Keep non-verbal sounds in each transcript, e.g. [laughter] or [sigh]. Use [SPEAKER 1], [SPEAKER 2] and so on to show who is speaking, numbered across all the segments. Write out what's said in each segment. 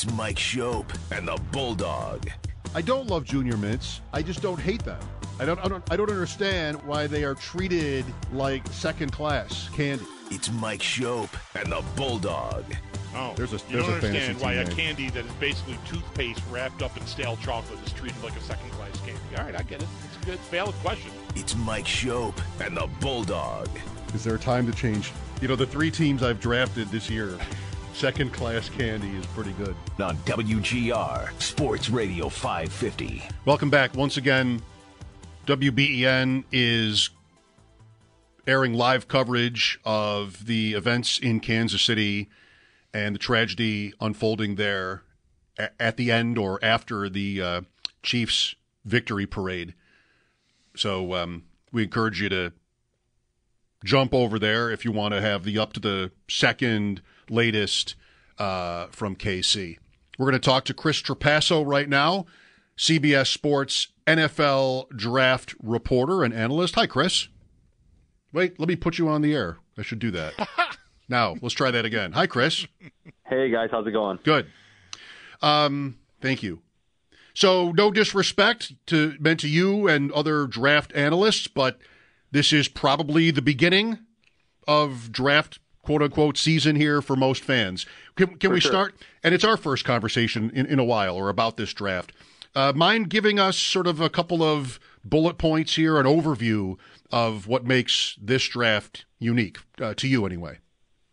[SPEAKER 1] It's Mike Schopp and the Bulldog.
[SPEAKER 2] I don't love junior mints. I just don't hate them. I don't, I don't I don't understand why they are treated like second class candy.
[SPEAKER 1] It's Mike Schopp and the Bulldog.
[SPEAKER 3] Oh,
[SPEAKER 2] There's a-
[SPEAKER 3] you
[SPEAKER 2] there's
[SPEAKER 3] don't
[SPEAKER 2] a
[SPEAKER 3] understand why a
[SPEAKER 2] team
[SPEAKER 3] candy that is basically toothpaste wrapped up in stale chocolate is treated like a second class candy. All right, I get it. It's a good, valid question.
[SPEAKER 1] It's Mike Schopp and the Bulldog.
[SPEAKER 2] Is there a time to change? You know, the three teams I've drafted this year, second class candy is pretty good.
[SPEAKER 1] On WGR Sports Radio 550.
[SPEAKER 2] Welcome back once again. WBEN is airing live coverage of the events in Kansas City and the tragedy unfolding there at the end or after the uh, Chiefs victory parade. So um, we encourage you to jump over there if you want to have the up to the second latest uh, from KC. We're going to talk to Chris Trapasso right now, CBS Sports NFL draft reporter and analyst. Hi, Chris. Wait, let me put you on the air. I should do that. [laughs] now, let's try that again. Hi, Chris.
[SPEAKER 4] Hey guys, how's it going?
[SPEAKER 2] Good. Um, thank you. So, no disrespect to meant to you and other draft analysts, but this is probably the beginning of draft quote unquote season here for most fans. Can, can we
[SPEAKER 4] sure.
[SPEAKER 2] start? And it's our first conversation in, in a while or about this draft. Uh, mind giving us sort of a couple of bullet points here, an overview of what makes this draft unique uh, to you, anyway.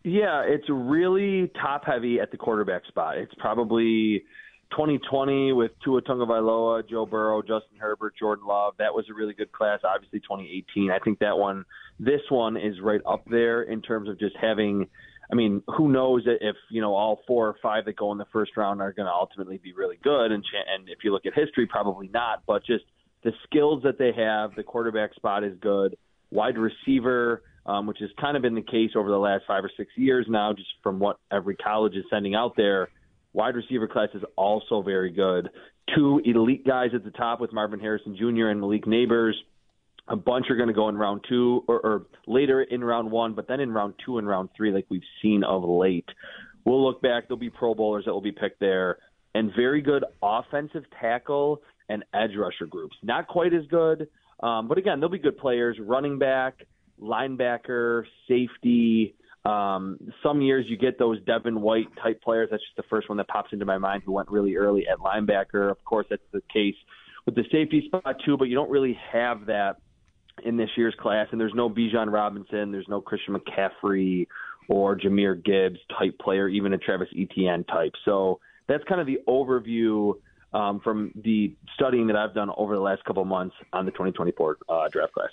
[SPEAKER 4] Yeah, it's really top heavy at the quarterback spot. It's probably 2020 with Tua Tagovailoa, Joe Burrow, Justin Herbert, Jordan Love. That was a really good class. Obviously, 2018. I think that one, this one is right up there in terms of just having. I mean, who knows if you know all four or five that go in the first round are going to ultimately be really good, and and if you look at history, probably not. But just the skills that they have, the quarterback spot is good. Wide receiver, um, which has kind of been the case over the last five or six years now, just from what every college is sending out there. Wide receiver class is also very good. Two elite guys at the top with Marvin Harrison Jr. and Malik Nabers. A bunch are going to go in round two or, or later in round one, but then in round two and round three, like we've seen of late. We'll look back. There'll be Pro Bowlers that will be picked there, and very good offensive tackle and edge rusher groups. Not quite as good, um, but again, they'll be good players. Running back, linebacker, safety. Um, some years you get those Devin White type players. That's just the first one that pops into my mind who went really early at linebacker. Of course, that's the case with the safety spot too, but you don't really have that in this year's class. And there's no Bijan Robinson, there's no Christian McCaffrey or Jahmyr Gibbs type player, even a Travis Etienne type. So that's kind of the overview um, from the studying that I've done over the last couple months on the 2024 uh, draft class.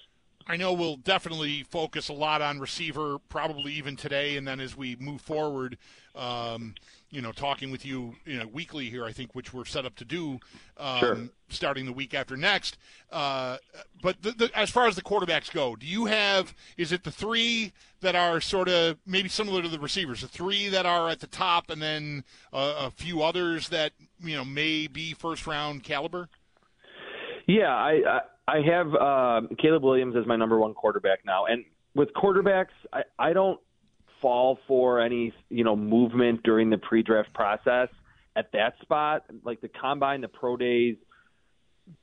[SPEAKER 3] I know we'll definitely focus a lot on receiver, probably even today, and then as we move forward, um, you know, talking with you, you know, weekly here, I think, which we're set up to do, um,
[SPEAKER 4] Sure.
[SPEAKER 3] starting the week after next. Uh, but the, the, as far as the quarterbacks go, do you have? Is it the three that are sort of maybe similar to the receivers, the three that are at the top, and then uh, a few others that you know may be first round caliber?
[SPEAKER 4] Yeah, I I, I have uh, Caleb Williams as my number one quarterback now, and with quarterbacks, I, I don't fall for any you know movement during the pre-draft process at that spot. Like the combine, the pro days,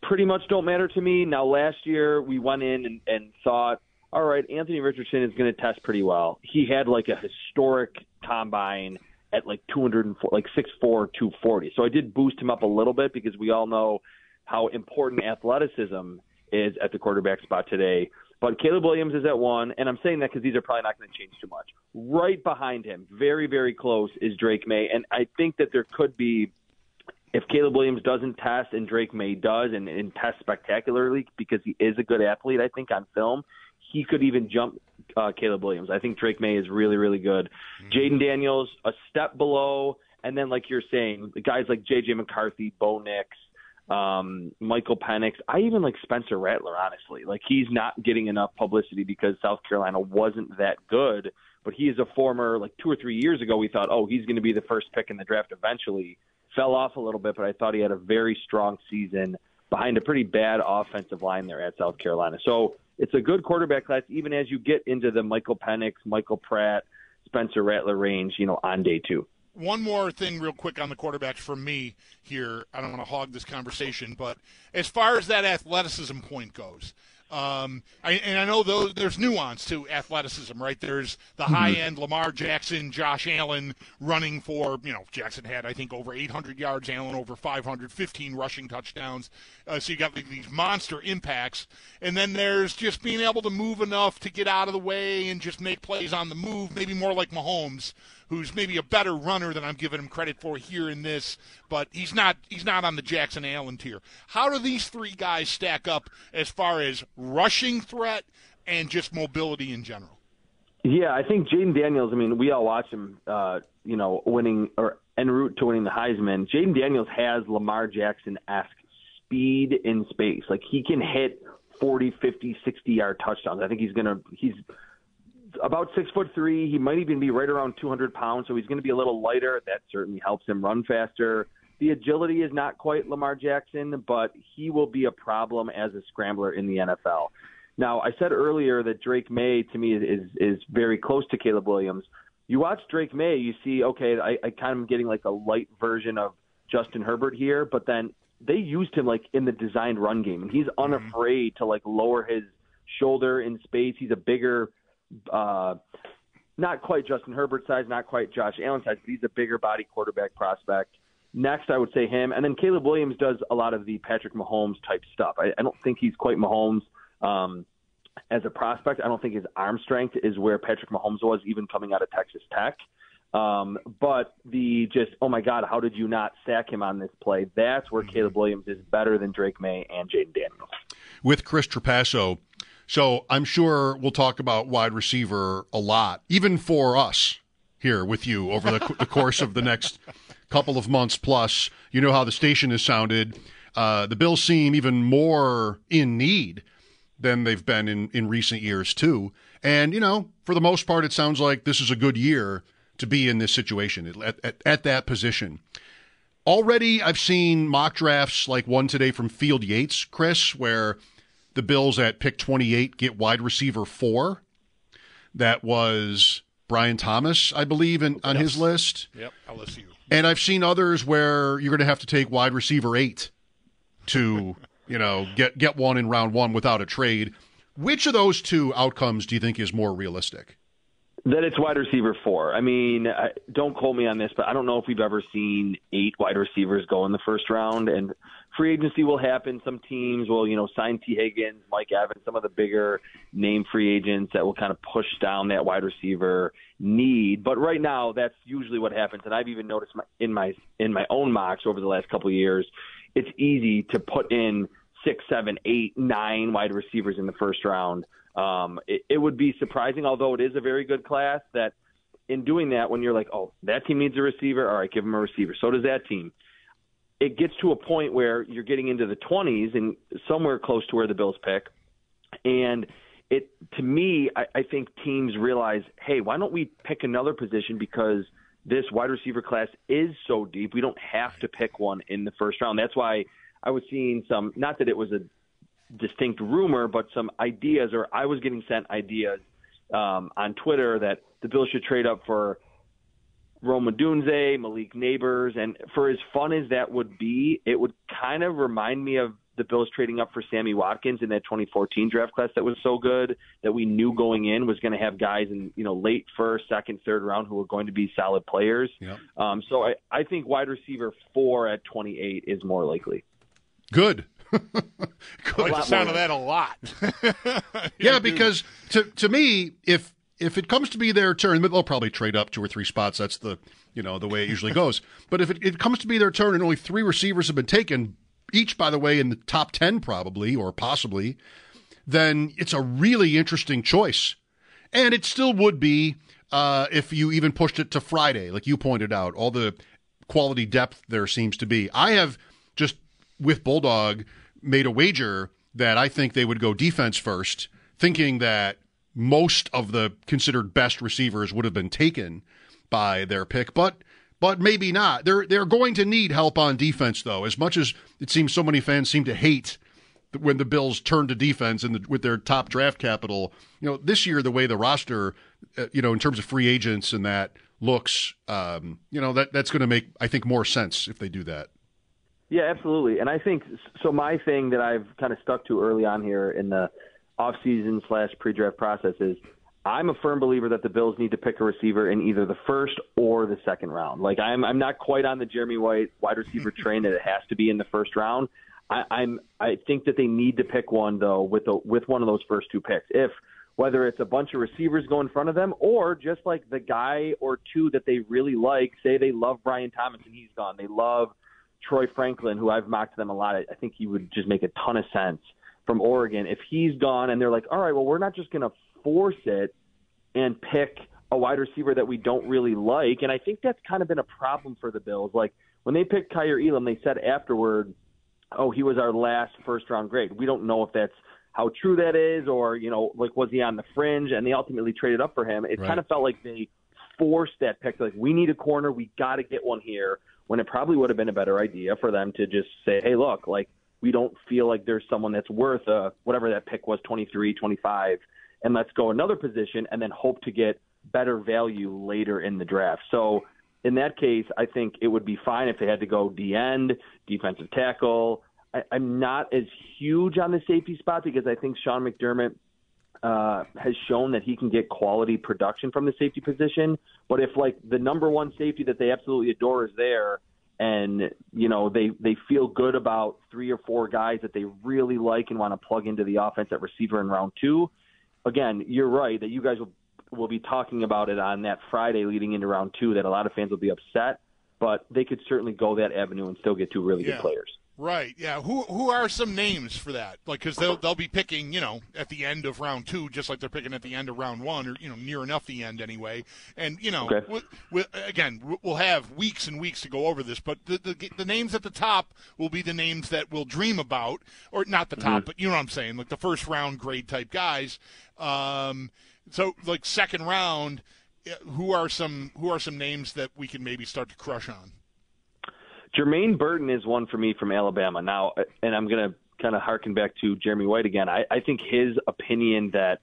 [SPEAKER 4] pretty much don't matter to me. Now, last year we went in and, and thought all right, Anthony Richardson is going to test pretty well. He had like a historic combine at like 204, like 6'4", 240. So I did boost him up a little bit because we all know how important athleticism is at the quarterback spot today. But Caleb Williams is at one, and I'm saying that because these are probably not going to change too much. Right behind him, very, very close, is Drake Maye. And I think that there could be, if Caleb Williams doesn't test and Drake Maye does and, and tests spectacularly because he is a good athlete, I think, on film, he could even jump uh, Caleb Williams. I think Drake Maye is really, really good. Mm-hmm. Jayden Daniels, a step below. And then, like you're saying, guys like J.J. McCarthy, Bo Nix, um, Michael Penix. I even like Spencer Rattler, honestly. Like he's not getting enough publicity because South Carolina wasn't that good. But he is a former, like two or three years ago, we thought, oh, he's going to be the first pick in the draft eventually. Fell off a little bit, but I thought he had a very strong season behind a pretty bad offensive line there at South Carolina. So it's a good quarterback class, even as you get into the Michael Penix, Michael Pratt, Spencer Rattler range, you know, on day two
[SPEAKER 3] one more thing, real quick, on the quarterbacks from me here. I don't want to hog this conversation, but as far as that athleticism point goes, um, I, and I know those, there's nuance to athleticism, right? There's the mm-hmm. high end Lamar Jackson, Josh Allen running for, you know, Jackson had, I think, over 800 yards, Allen over 500, 15 rushing touchdowns. Uh, so you got these monster impacts. And then there's just being able to move enough to get out of the way and just make plays on the move, maybe more like Mahomes who's maybe a better runner than I'm giving him credit for here in this, but he's not he's not on the Jackson Allen tier. How do these three guys stack up as far as rushing threat and just mobility in general?
[SPEAKER 4] Yeah, I think Jayden Daniels. I mean, we all watch him. Uh, you know, winning or en route to winning the Heisman. Jayden Daniels has Lamar Jackson esque speed in space. Like he can hit 40, 50, 60 yard touchdowns. I think he's gonna he's about six foot three. He might even be right around 200 pounds, so he's going to be a little lighter. That certainly helps him run faster. The agility is not quite Lamar Jackson, but he will be a problem as a scrambler in the NFL. Now, I said earlier that Drake Maye to me is is very close to Caleb Williams. You watch Drake Maye, you see, okay, I, I kind of am getting like a light version of Justin Herbert here, but then they used him like in the designed run game, and he's mm-hmm. unafraid to like lower his shoulder in space. He's a bigger uh, not quite Justin Herbert size, not quite Josh Allen size, but he's a bigger body quarterback prospect. Next, I would say him, and then Caleb Williams does a lot of the Patrick Mahomes type stuff. I, I don't think he's quite Mahomes um, as a prospect. I don't think his arm strength is where Patrick Mahomes was, even coming out of Texas Tech. Um, but the just, oh my God, how did you not sack him on this play? That's where Caleb Williams is better than Drake Maye and Jayden Daniels.
[SPEAKER 2] With Chris Trapasso, so I'm sure we'll talk about wide receiver a lot, even for us here with you over the, the course of the next couple of months plus. You know how the station has sounded. Uh, the Bills seem even more in need than they've been in, in recent years, too. And, you know, for the most part, it sounds like this is a good year to be in this situation at, at, at that position. Already, I've seen mock drafts like one today from Field Yates, Chris, where the Bills at pick 28 get wide receiver four. That was Brian Thomas, I believe, in, on yes. his list.
[SPEAKER 3] Yep, LSU.
[SPEAKER 2] And I've seen others where you're going to have to take wide receiver eight to, you know, get get one in round one without a trade. Which of those two outcomes do you think is more realistic?
[SPEAKER 4] That it's wide receiver four. I mean, don't quote me on this, but I don't know if we've ever seen eight wide receivers go in the first round. And free agency will happen. Some teams will, you know, sign Tee Higgins, Mike Evans, some of the bigger name free agents that will kind of push down that wide receiver need. But right now, that's usually what happens. And I've even noticed my, in my in my own mocks over the last couple of years, it's easy to put in six, seven, eight, nine wide receivers in the first round um, it, it would be surprising, although it is a very good class, that in doing that, when you're like, oh, that team needs a receiver, all right, give them a receiver. So does that team. It gets to a point where you're getting into the 20s and somewhere close to where the Bills pick, and it to me, I, I think teams realize, hey, why don't we pick another position because this wide receiver class is so deep. We don't have to pick one in the first round. That's why I was seeing some. Not that it was a distinct rumor, but some ideas, or I was getting sent ideas um, on Twitter that the Bills should trade up for Rome Odunze, Malik Nabers, and for as fun as that would be, it would kind of remind me of the Bills trading up for Sammy Watkins in that 2014 draft class that was so good that we knew going in was going to have guys in you know late first, second, third round who were going to be solid players.
[SPEAKER 2] Yep.
[SPEAKER 4] Um, so I, I think wide receiver four at 28 is more likely.
[SPEAKER 2] Good.
[SPEAKER 3] I like the sound of that a lot.
[SPEAKER 2] yeah, [laughs] because to to me, if if it comes to be their turn, they'll probably trade up two or three spots. That's the you know the way it usually goes. [laughs] But if it, it comes to be their turn and only three receivers have been taken, each by the way in the top ten probably or possibly, then it's a really interesting choice, and it still would be uh, if you even pushed it to Friday, like you pointed out, all the quality depth there seems to be. I have just with Bulldog made a wager that I think they would go defense first, thinking that most of the considered best receivers would have been taken by their pick, but but maybe not. They're they're going to need help on defense though. As much as it seems so many fans seem to hate when the Bills turn to defense and the, with their top draft capital, you know, this year the way the roster, uh, you know, in terms of free agents and that looks, um, you know, that that's going to make I think more sense if they do that.
[SPEAKER 4] Yeah, absolutely. And I think so. My thing that I've kind of stuck to early on here in the offseason slash pre-draft process is I'm a firm believer that the Bills need to pick a receiver in either the first or the second round. Like I'm, I'm not quite on the Jeremy White wide receiver [laughs] train that it has to be in the first round. I, I'm, I think that they need to pick one though with the with one of those first two picks. If whether it's a bunch of receivers go in front of them or just like the guy or two that they really like, say they love Brian Thomas and he's gone, they love Troy Franklin, who I've mocked them a lot. I think he would just make a ton of sense from Oregon. If he's gone and they're like, all right, well, we're not just going to force it and pick a wide receiver that we don't really like. And I think that's kind of been a problem for the Bills. Like when they picked Kaiir Elam, they said afterward, oh, he was our last first round grade. We don't know if that's how true that is or, you know, like was he on the fringe and they ultimately traded up for him. It right. kind of felt like they forced that pick. Like we need a corner. We got to get one here when it probably would have been a better idea for them to just say, hey, look, like we don't feel like there's someone that's worth uh, whatever that pick was, 23, 25, and let's go another position and then hope to get better value later in the draft. So in that case, I think it would be fine if they had to go D end, defensive tackle. I, I'm not as huge on the safety spot because I think Sean McDermott uh, has shown that he can get quality production from the safety position. But if like the number one safety that they absolutely adore is there, and you know they they feel good about three or four guys that they really like and want to plug into the offense at receiver in round two, again, you're right that you guys will will be talking about it on that Friday leading into round two. That a lot of fans will be upset, but they could certainly go that avenue and still get two really yeah. good players.
[SPEAKER 3] Right. Yeah. Who who are some names for that? Like, because they'll they'll be picking, you know, at the end of round two, just like they're picking at the end of round one, or you know, near enough the end anyway. And you know, okay. we, we, again, we'll have weeks and weeks to go over this, but the, the, the names at the top will be the names that we'll dream about, or not the top, mm-hmm. but you know what I'm saying, like the first round grade type guys. Um, so like second round, who are some who are some names that we can maybe start to crush on?
[SPEAKER 4] Jermaine Burton is one for me from Alabama. Now, and I'm going to kind of harken back to Jeremy White again. I, I think his opinion that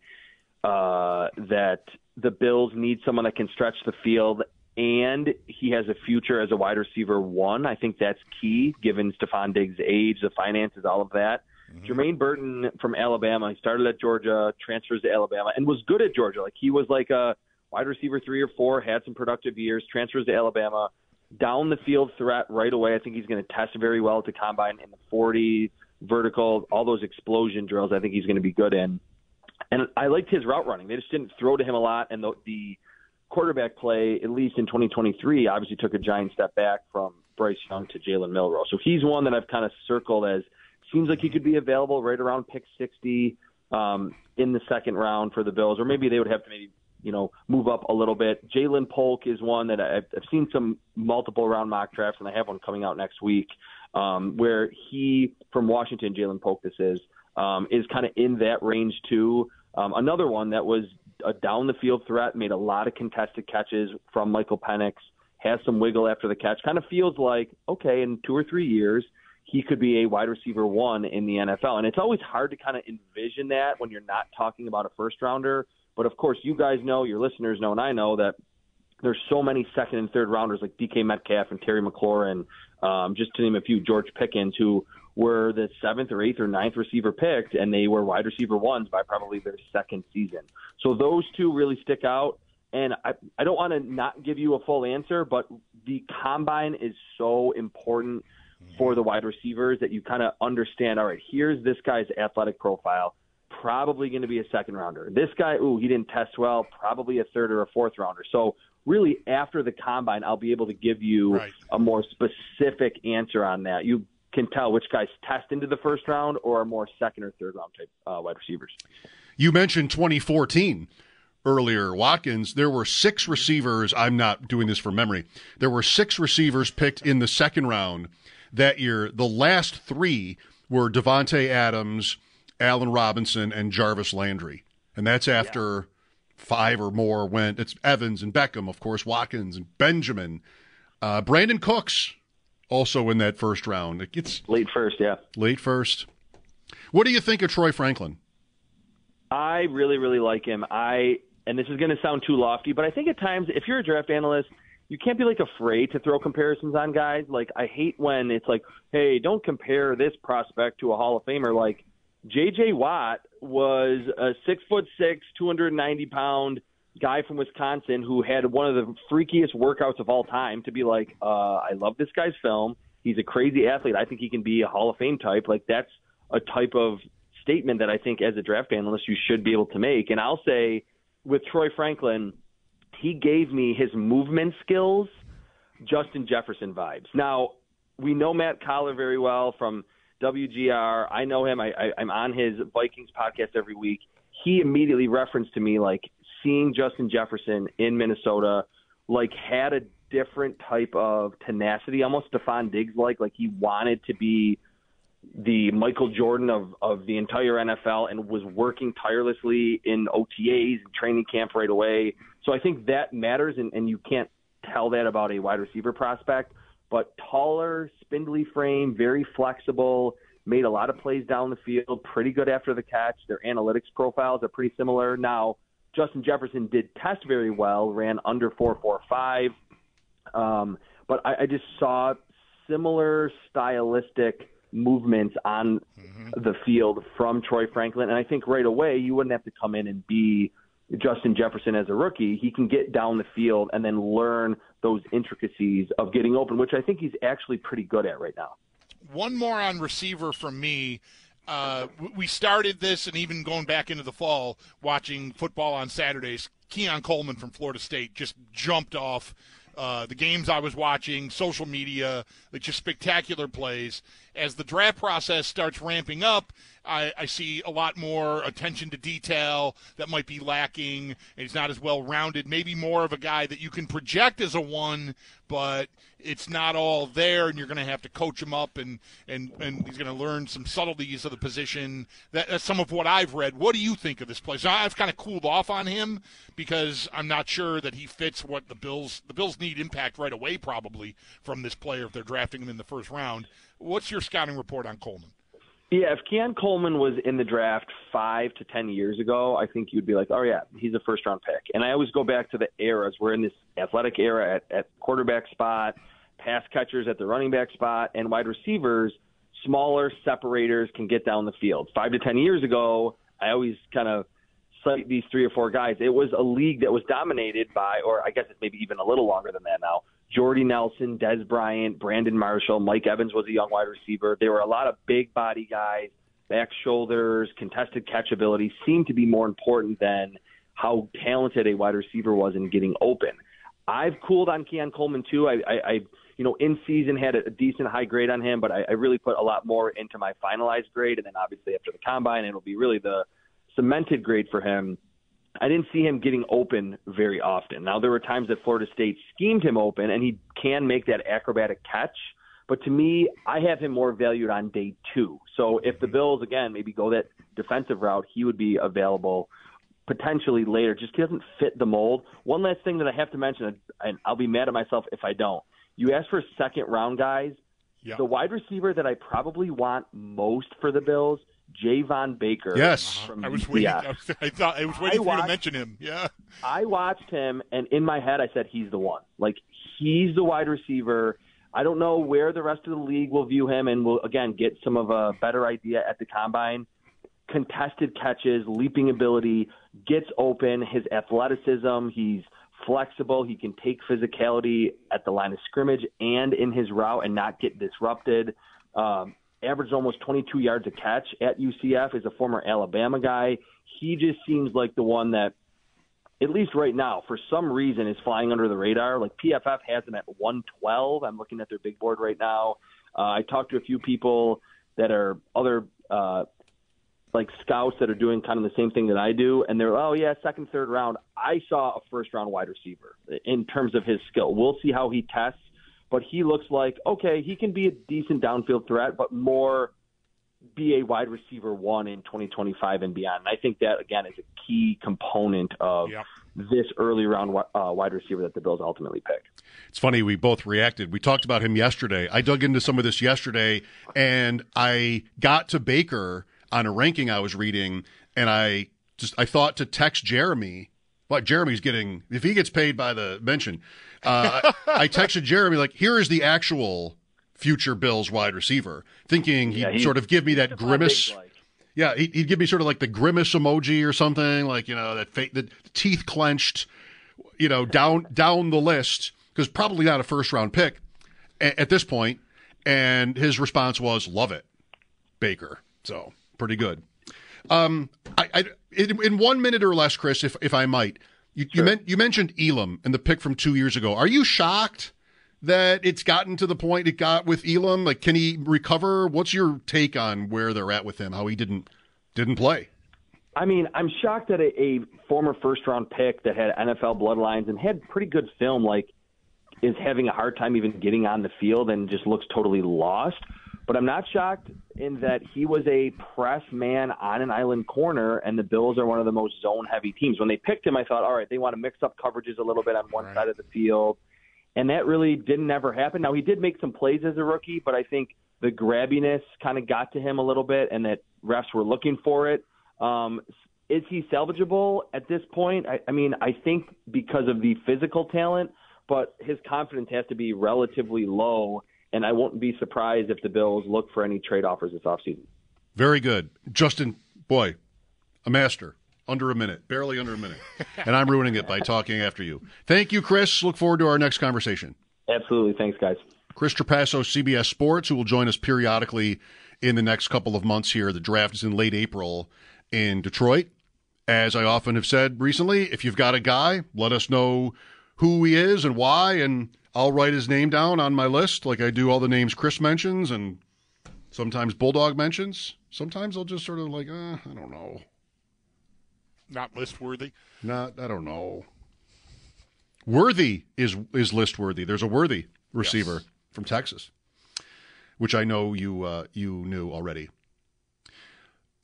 [SPEAKER 4] uh, that the Bills need someone that can stretch the field and he has a future as a wide receiver one. I think that's key given Stefon Diggs' age, the finances, all of that. Mm-hmm. Jermaine Burton from Alabama, he started at Georgia, transfers to Alabama, and was good at Georgia. Like he was like a wide receiver three or four, had some productive years, transfers to Alabama down the field threat right away. I think he's going to test very well to combine in the 40, vertical, all those explosion drills. I think he's going to be good in. And I liked his route running. They just didn't throw to him a lot, and the, the quarterback play, at least in 2023, obviously took a giant step back from Bryce Young to Jalen Milroe. So he's one that I've kind of circled as seems like he could be available right around pick 60 um, in the second round for the Bills, or maybe they would have to maybe you know, move up a little bit. Ja'Lynn Polk is one that I've, I've seen some multiple round mock drafts, and I have one coming out next week um, where he from Washington, Ja'Lynn Polk, this is, um, is kind of in that range too. Um, another one that was a down the field threat, made a lot of contested catches from Michael Penix, has some wiggle after the catch. Kind of feels like okay, in two or three years he could be a wide receiver one in the NFL. And it's always hard to kind of envision that when you're not talking about a first rounder but of course, you guys know, your listeners know, and I know that there's so many second and third rounders like DK Metcalf and Terry McLaurin, um, just to name a few, George Pickens, who were the seventh or eighth or ninth receiver picked, and they were wide receiver ones by probably their second season. So those two really stick out. And I, I don't want to not give you a full answer, but the combine is so important for the wide receivers that you kind of understand. All right, here's this guy's athletic profile. Probably going to be a second rounder. This guy, ooh, he didn't test well. Probably a third or a fourth rounder. So really, after the combine, I'll be able to give you
[SPEAKER 3] Right.
[SPEAKER 4] a more specific answer on that. You can tell which guys test into the first round or are more second or third round type uh, wide receivers.
[SPEAKER 2] You mentioned 2014 earlier, Watkins. There were six receivers. I'm not doing this from memory. There were six receivers picked in the second round that year. The last three were Davante Adams, Allen Robinson, and Jarvis Landry, and that's after five or more went. It's Evans and Beckham, of course, Watkins and Benjamin, uh, Brandin Cooks, also in that first round. It gets
[SPEAKER 4] Late first, yeah.
[SPEAKER 2] late first. What do you think of Troy Franklin?
[SPEAKER 4] I really, really like him. I and this is going to sound too lofty, but I think at times if you're a draft analyst, you can't be like afraid to throw comparisons on guys. Like I hate when it's like, hey, don't compare this prospect to a Hall of Famer. Like J.J. Watt was a six foot six, 290 pound guy from Wisconsin who had one of the freakiest workouts of all time. To be like, uh, I love this guy's film. He's a crazy athlete. I think he can be a Hall of Fame type. Like that's a type of statement that I think as a draft analyst you should be able to make. And I'll say with Troy Franklin, he gave me his movement skills, Justin Jefferson vibes. Now, we know Matt Coller very well from WGR. I know him. I, I, I'm on his Vikings podcast every week. He immediately referenced to me like seeing Justin Jefferson in Minnesota, like had a different type of tenacity, almost Stefon Diggs like, like he wanted to be the Michael Jordan of, of the entire NFL and was working tirelessly in OTAs and training camp right away. So I think that matters, and, and you can't tell that about a wide receiver prospect. But taller, spindly frame, very flexible, made a lot of plays down the field, pretty good after the catch. Their analytics profiles are pretty similar. Now, Justin Jefferson did test very well, ran under 4.45. Um, but I, I just saw similar stylistic movements on the field from Troy Franklin. And I think right away you wouldn't have to come in and be Justin Jefferson as a rookie. He can get down the field and then learn those intricacies of getting open, which I think he's actually pretty good at right now.
[SPEAKER 3] One more on receiver from me. Uh, we started this, and even going back into the fall, watching football on Saturdays. Keon Coleman from Florida State just jumped off uh, the games I was watching, social media, like just spectacular plays. As the draft process starts ramping up, I, I see a lot more attention to detail that might be lacking. He's not as well rounded. Maybe more of a guy that you can project as a one, but it's not all there, and you're going to have to coach him up, and and and he's going to learn some subtleties of the position. That, that's some of what I've read. What do you think of this play? So I've kind of cooled off on him because I'm not sure that he fits what the Bills. The Bills need impact right away, probably from this player if they're drafting him in the first round. What's your scouting report on Coleman?
[SPEAKER 4] Yeah, if Keon Coleman was in the draft five to ten years ago, I think you'd be like, oh yeah, he's a first round pick. And I always go back to the eras. We're in this athletic era at, at quarterback spot, pass catchers at the running back spot, and wide receivers, smaller separators can get down the field. Five to ten years ago, I always kind of cite these three or four guys. It was a league that was dominated by, or I guess it's maybe even a little longer than that now. Jordy Nelson, Dez Bryant, Brandon Marshall, Mike Evans was a young wide receiver. There were a lot of big body guys, back shoulders, contested catch ability seemed to be more important than how talented a wide receiver was in getting open. I've cooled on Keon Coleman too. I, I, I you know, in season had a decent high grade on him, but I, I really put a lot more into my finalized grade, and then obviously after the combine, it'll be really the cemented grade for him. I didn't see him getting open very often. Now there were times that Florida State schemed him open, and he can make that acrobatic catch. But to me, I have him more valued on day two. So if the Bills again maybe go that defensive route, he would be available potentially later. Just he doesn't fit the mold. One last thing that I have to mention, and I'll be mad at myself if I don't. You asked for second round guys.
[SPEAKER 3] Yeah.
[SPEAKER 4] The wide receiver that I probably want most for the Bills, Javon Baker.
[SPEAKER 2] Yes.
[SPEAKER 4] from
[SPEAKER 3] I was waiting.
[SPEAKER 4] UCF.
[SPEAKER 3] I, was, I thought I was waiting
[SPEAKER 4] I
[SPEAKER 3] for you to mention him. Yeah.
[SPEAKER 4] I watched him, and in my head, I said he's the one. Like he's the wide receiver. I don't know where the rest of the league will view him, and will again get some of a better idea at the combine. Contested catches, leaping ability, gets open. His athleticism, he's flexible. He can take physicality at the line of scrimmage and in his route and not get disrupted. Um, averaged almost 22 yards a catch at UCF. Is a former Alabama guy. He just seems like the one that, at least right now, for some reason, is flying under the radar. Like PFF has him at 112. I'm looking at their big board right now. Uh, I talked to a few people that are other uh, like scouts that are doing kind of the same thing that I do, and they're oh yeah, second, third round. I saw a first round wide receiver in terms of his skill. We'll see how he tests, but he looks like okay, he can be a decent downfield threat, but more be a wide receiver one in 2025 and beyond. And I think that again is a key component of
[SPEAKER 3] Yep.
[SPEAKER 4] this early round uh, wide receiver that the Bills ultimately pick.
[SPEAKER 2] It's funny, we both reacted. We talked about him yesterday. I dug into some of this yesterday, and I got to Baker on a ranking I was reading, and I just I thought to text Jeremy. But Jeremy's getting if he gets paid by the mention. Uh, I, texted Jeremy like, here is the actual future Bills wide receiver, thinking he'd
[SPEAKER 4] Yeah, he-
[SPEAKER 2] sort of give me that grimace.
[SPEAKER 4] Like.
[SPEAKER 2] Yeah, he'd, give me sort of like the grimace emoji or something, like you know that fake, the teeth clenched, you know, down down the list because probably not a first round pick a- at this point. And his response was, "Love it, Baker." So pretty good. Um, I, I in, in one minute or less, Chris, if if I might, you you, men, you mentioned Elam and the pick from two years ago. Are you shocked? That it's gotten to the point it got with Elam, like can he recover? What's your take on where they're at with him? How he didn't didn't play?
[SPEAKER 4] I mean, I'm shocked that a, a former first round pick that had NFL bloodlines and had pretty good film, like, is having a hard time even getting on the field and just looks totally lost. But I'm not shocked in that he was a press man on an island corner, and the Bills are one of the most zone heavy teams. When they picked him, I thought, all right, they want to mix up coverages a little bit on one side of the field. And that really didn't ever happen. Now, he did make some plays as a rookie, but I think the grabbiness kind of got to him a little bit, and that refs were looking for it. Um, is he salvageable at this point? I, I mean, I think because of the physical talent, but his confidence has to be relatively low, and I won't be surprised if the Bills look for any trade offers this offseason.
[SPEAKER 2] Very good, Justin. Boy, a master. Under a minute, barely under a minute, and I'm ruining it by talking after you. Thank you, Chris. Look forward to our next conversation.
[SPEAKER 4] Absolutely. Thanks, guys.
[SPEAKER 2] Chris Trapasso, CBS Sports, who will join us periodically in the next couple of months here. The draft is in late April in Detroit. As I often have said recently, if you've got a guy, let us know who he is and why, and I'll write his name down on my list like I do all the names Chris mentions and sometimes Bulldog mentions. Sometimes I'll just sort of like, uh, I don't know.
[SPEAKER 3] Not list worthy.
[SPEAKER 2] Not, I don't know. Worthy is is list worthy. There's a worthy receiver
[SPEAKER 3] Yes.
[SPEAKER 2] from Texas, which I know you uh, you knew already.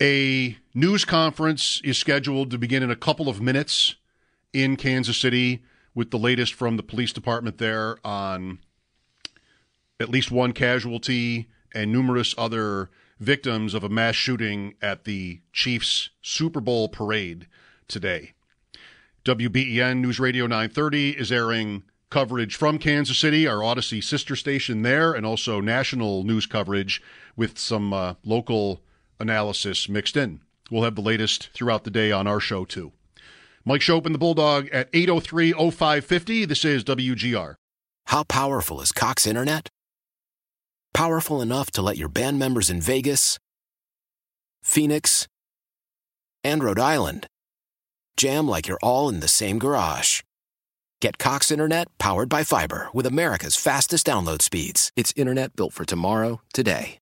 [SPEAKER 2] A news conference is scheduled to begin in a couple of minutes in Kansas City with the latest from the police department there on at least one casualty and numerous other victims of a mass shooting at the Chiefs Super Bowl parade today. WBEN News Radio 930 is airing coverage from Kansas City, our Audacy sister station there, and also national news coverage with some uh, local analysis mixed in. We'll have the latest throughout the day on our show, too. Mike Schopp and the Bulldog at 803 0550. This is WGR.
[SPEAKER 1] How powerful is Cox Internet? Powerful enough to let your band members in Vegas, Phoenix, and Rhode Island jam like you're all in the same garage. Get Cox Internet powered by fiber with America's fastest download speeds. It's internet built for tomorrow, today.